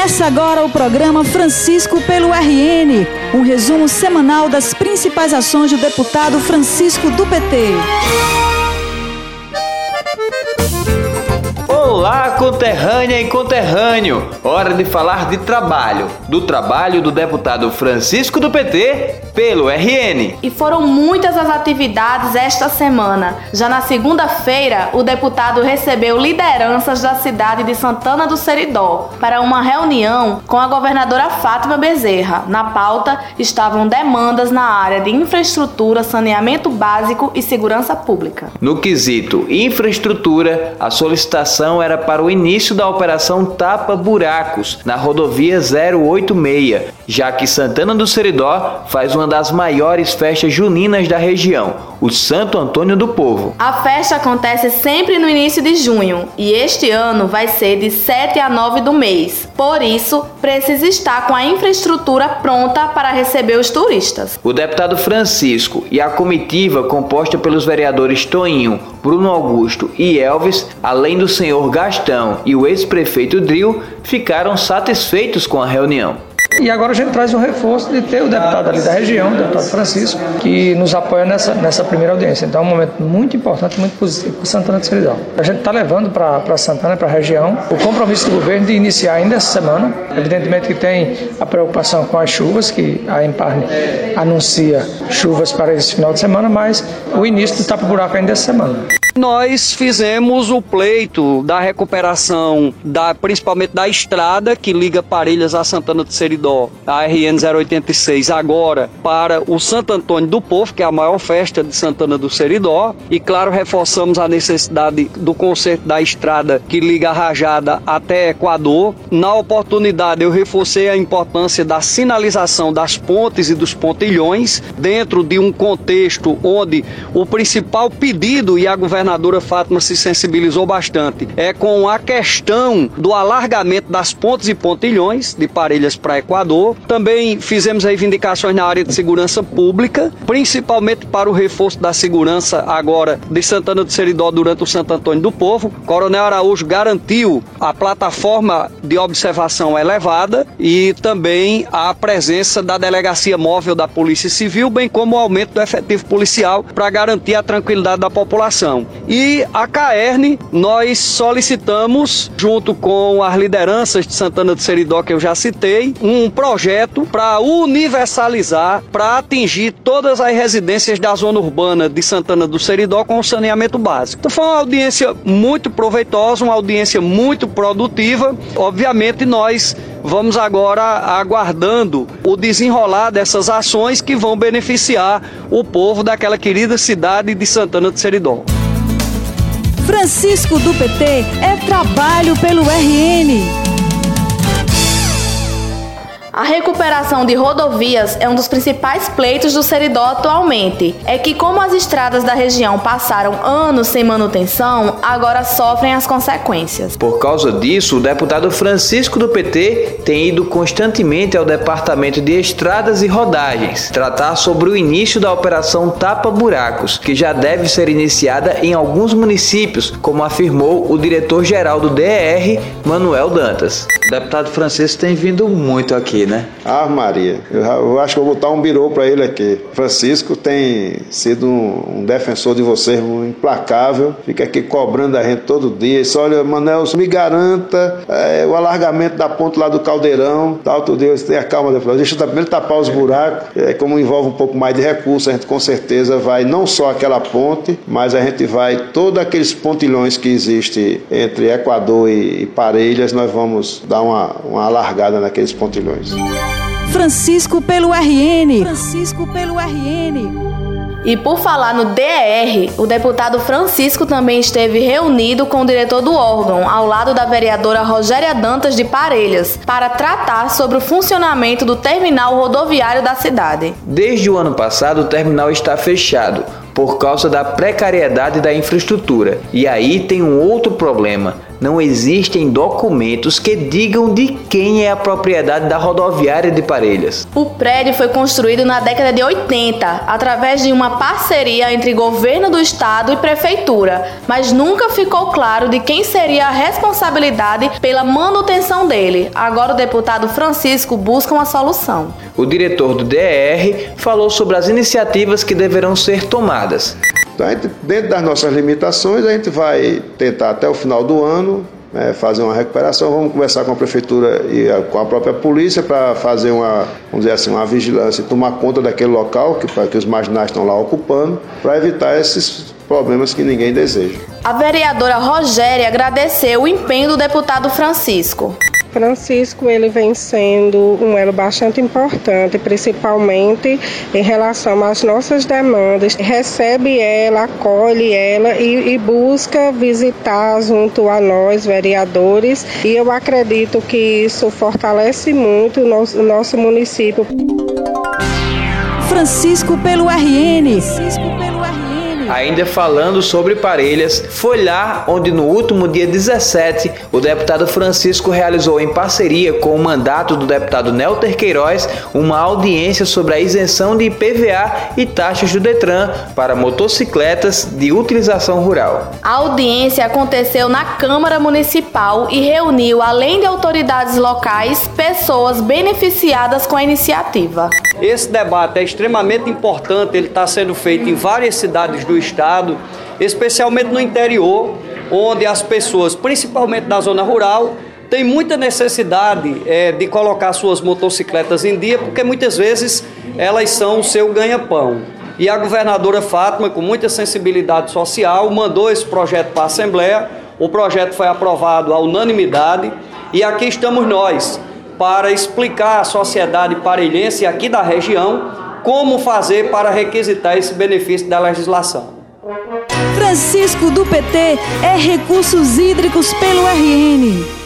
Começa agora o programa Francisco pelo RN, um resumo semanal das principais ações do deputado Francisco do PT. Olá, conterrânea e conterrâneo! Hora de falar de trabalho. Do trabalho do deputado Francisco do PT pelo RN. E foram muitas as atividades esta semana. Já na segunda-feira, o deputado recebeu lideranças da cidade de Santana do Seridó para uma reunião com a governadora Fátima Bezerra. Na pauta estavam demandas na área de infraestrutura, saneamento básico e segurança pública. No quesito infraestrutura, a solicitação era para o início da operação Tapa Buracos na rodovia 086, já que Santana do Seridó faz uma das maiores festas juninas da região, o Santo Antônio do Povo. A festa acontece sempre no início de junho e este ano vai ser de 7 a 9 do mês. Por isso, precisa estar com a infraestrutura pronta para receber os turistas. O deputado Francisco e a comitiva composta pelos vereadores Toinho, Bruno Augusto e Elvis, além do senhor Gastão e o ex-prefeito Dril, ficaram satisfeitos com a reunião. E agora a gente traz um reforço de ter o deputado ali da região, o deputado Francisco, que nos apoia nessa, nessa primeira audiência. Então é um momento muito importante, muito positivo para Santana de Seridó. A gente está levando para Santana, para a região, o compromisso do governo de iniciar ainda essa semana. Evidentemente que tem a preocupação com as chuvas, que a Emparne anuncia chuvas para esse final de semana, mas o início do tapa-buraco ainda essa semana. Nós fizemos o pleito da recuperação, da, principalmente da estrada que liga Parelhas a Santana do Seridó, a RN 086, agora para o Santo Antônio do Povo, que é a maior festa de Santana do Seridó. E, claro, reforçamos a necessidade do conserto da estrada que liga a Rajada até Equador. Na oportunidade, eu reforcei a importância da sinalização das pontes e dos pontilhões, dentro de um contexto onde o principal pedido e a governança governadora Fátima se sensibilizou bastante é com a questão do alargamento das pontes e pontilhões de Parelhas para Equador. Também fizemos reivindicações na área de segurança pública, principalmente para o reforço da segurança agora de Santana do Seridó durante o Santo Antônio do Povo. Coronel Araújo garantiu a plataforma de observação elevada e também a presença da delegacia móvel da Polícia Civil, bem como o aumento do efetivo policial para garantir a tranquilidade da população. E a CAERN, nós solicitamos, junto com as lideranças de Santana do Seridó, que eu já citei, um projeto para universalizar, para atingir todas as residências da zona urbana de Santana do Seridó com saneamento básico. Então foi uma audiência muito proveitosa, uma audiência muito produtiva. Obviamente, nós Vamos agora aguardando o desenrolar dessas ações que vão beneficiar o povo daquela querida cidade de Santana do Seridó. Francisco do PT é trabalho pelo RN. A recuperação de rodovias é um dos principais pleitos do Seridó atualmente. É que, como as estradas da região passaram anos sem manutenção, agora sofrem as consequências. Por causa disso, o deputado Francisco do PT tem ido constantemente ao Departamento de Estradas e Rodagens tratar sobre o início da operação Tapa Buracos, que já deve ser iniciada em alguns municípios, como afirmou o diretor-geral do DER, Manuel Dantas. Deputado Francisco tem vindo muito aqui, né? Ah, Maria, eu, eu acho que vou botar um birô para ele aqui. Francisco tem sido um, um, defensor de vocês, um implacável, fica aqui cobrando a gente todo dia. Olha, Manel, me garanta é, o alargamento da ponte lá do Caldeirão, tal, tudo Deus, tenha calma, deputado. Deixa eu primeiro tapar os buracos, é, como envolve um pouco mais de recursos, a gente com certeza vai não só aquela ponte, mas a gente vai todos aqueles pontilhões que existem entre Equador e, e Parelhas, nós vamos dar uma, uma alargada naqueles pontilhões. Francisco pelo RN. Francisco pelo RN. E por falar no DER, o deputado Francisco também esteve reunido com o diretor do órgão, ao lado da vereadora Rogéria Dantas de Parelhas, para tratar sobre o funcionamento do terminal rodoviário da cidade. Desde o ano passado, o terminal está fechado por causa da precariedade da infraestrutura. E aí tem um outro problema não existem documentos que digam de quem é a propriedade da rodoviária de Parelhas. O prédio foi construído na década de 80, através de uma parceria entre governo do estado e prefeitura, mas nunca ficou claro de quem seria a responsabilidade pela manutenção dele. Agora o deputado Francisco busca uma solução. O diretor do DR falou sobre as iniciativas que deverão ser tomadas. Então, dentro das nossas limitações, a gente vai tentar até o final do ano né, fazer uma recuperação. Vamos conversar com a prefeitura e a, com a própria polícia para fazer uma, vamos dizer assim, uma vigilância e tomar conta daquele local que, que os marginais estão lá ocupando, para evitar esses problemas que ninguém deseja. A vereadora Rogéria agradeceu o empenho do deputado Francisco. Francisco ele vem sendo um elo bastante importante, principalmente em relação às nossas demandas. Recebe ela, acolhe ela e, e busca visitar junto a nós, vereadores, e eu acredito que isso fortalece muito o nosso, nosso município. Francisco pelo RN. Francisco pelo. Ainda falando sobre Parelhas, foi lá onde no último dia 17 o deputado Francisco realizou em parceria com o mandato do deputado Nelter Queiroz uma audiência sobre a isenção de IPVA e taxas do Detran para motocicletas de utilização rural. A audiência aconteceu na Câmara Municipal e reuniu, além de autoridades locais, pessoas beneficiadas com a iniciativa. Esse debate é extremamente importante, ele está sendo feito em várias cidades do estado, especialmente no interior, onde as pessoas, principalmente na zona rural, têm muita necessidade é, de colocar suas motocicletas em dia, porque muitas vezes elas são o seu ganha-pão. E a governadora Fátima, com muita sensibilidade social, mandou esse projeto para a Assembleia. O projeto foi aprovado à unanimidade e aqui estamos nós para explicar à sociedade parelhense aqui da região como fazer para requisitar esse benefício da legislação. Francisco do PT é recursos hídricos pelo RN.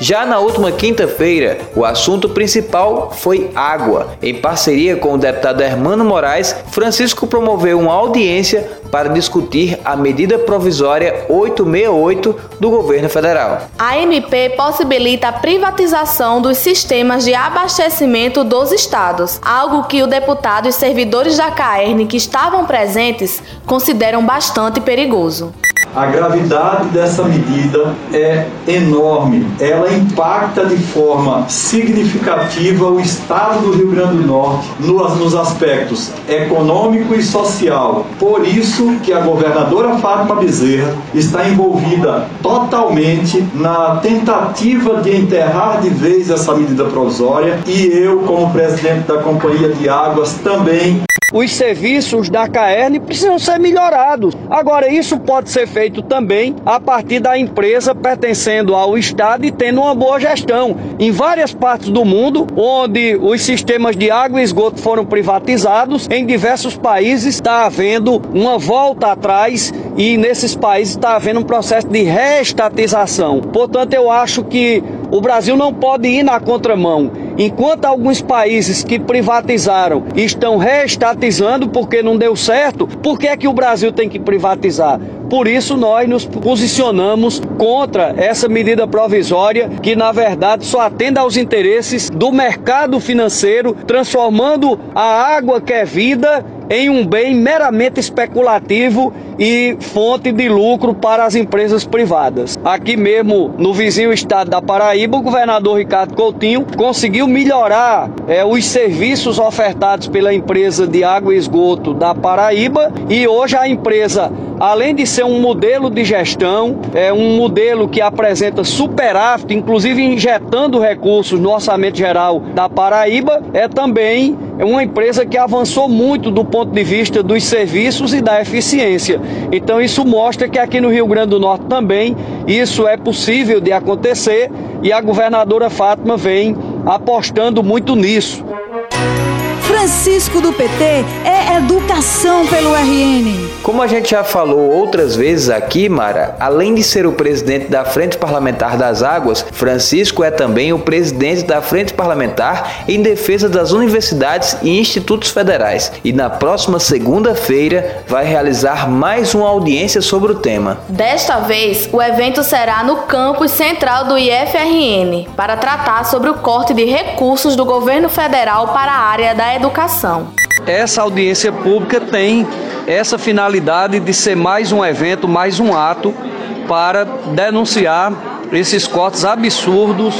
Já na última quinta-feira, o assunto principal foi água. Em parceria com o deputado Hermano Moraes, Francisco promoveu uma audiência para discutir a medida provisória 868 do governo federal. A MP possibilita a privatização dos sistemas de abastecimento dos estados, algo que o deputado e servidores da CAERN que estavam presentes consideram bastante perigoso. A gravidade dessa medida é enorme. Ela impacta de forma significativa o estado do Rio Grande do Norte nos aspectos econômico e social. Por isso que a governadora Fátima Bezerra está envolvida totalmente na tentativa de enterrar de vez essa medida provisória e eu, como presidente da Companhia de Águas, também os serviços da CAERN precisam ser melhorados. Agora, isso pode ser feito também a partir da empresa pertencendo ao Estado e tendo uma boa gestão. Em várias partes do mundo, onde os sistemas de água e esgoto foram privatizados, em diversos países está havendo uma volta atrás e nesses países está havendo um processo de reestatização. Portanto, eu acho que o Brasil não pode ir na contramão. Enquanto alguns países que privatizaram estão reestatizando porque não deu certo, por que é que o Brasil tem que privatizar? Por isso nós nos posicionamos contra essa medida provisória que na verdade só atende aos interesses do mercado financeiro, transformando a água que é vida em um bem meramente especulativo e fonte de lucro para as empresas privadas. Aqui mesmo no vizinho estado da Paraíba, o governador Ricardo Coutinho conseguiu melhorar é, os serviços ofertados pela empresa de água e esgoto da Paraíba e hoje a empresa além de ser um modelo de gestão, é um modelo que apresenta superávit, inclusive injetando recursos no orçamento geral da Paraíba, é também uma empresa que avançou muito do ponto de vista dos serviços e da eficiência. Então isso mostra que aqui no Rio Grande do Norte também isso é possível de acontecer e a governadora Fátima vem apostando muito nisso. Francisco do PT é educação pelo RN. Como a gente já falou outras vezes aqui, Mara, além de ser o presidente da Frente Parlamentar das Águas, Francisco é também o presidente da Frente Parlamentar em defesa das universidades e institutos federais. E na próxima segunda-feira vai realizar mais uma audiência sobre o tema. Desta vez, o evento será no campus central do IFRN para tratar sobre o corte de recursos do governo federal para a área da educação. Essa audiência pública tem essa finalidade de ser mais um evento, mais um ato para denunciar esses cortes absurdos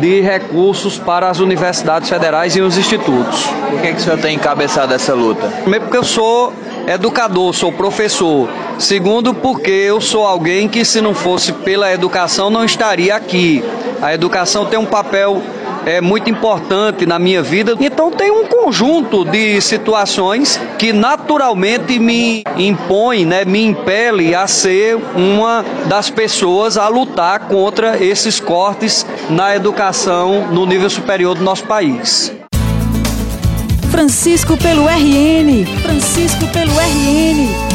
de recursos para as universidades federais e os institutos. Por que, que o senhor tem encabeçado essa luta? Primeiro porque eu sou educador, sou professor. Segundo porque eu sou alguém que se não fosse pela educação não estaria aqui. A educação tem um papel é muito importante na minha vida. Então tem um conjunto de situações que naturalmente me impõe, né, me impele a ser uma das pessoas a lutar contra esses cortes na educação no nível superior do nosso país. Francisco pelo RN. Francisco pelo RN.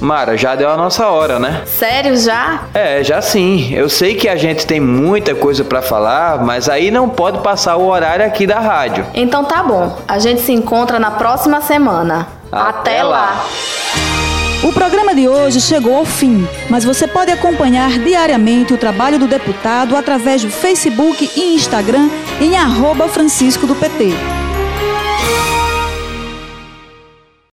Mara, já deu a nossa hora, né? Sério já? É, já sim. Eu sei que a gente tem muita coisa para falar, mas aí não pode passar o horário aqui da rádio. Então tá bom. A gente se encontra na próxima semana. Até, Até lá. O programa de hoje chegou ao fim, mas você pode acompanhar diariamente o trabalho do deputado através do Facebook e Instagram em arroba Francisco do PT.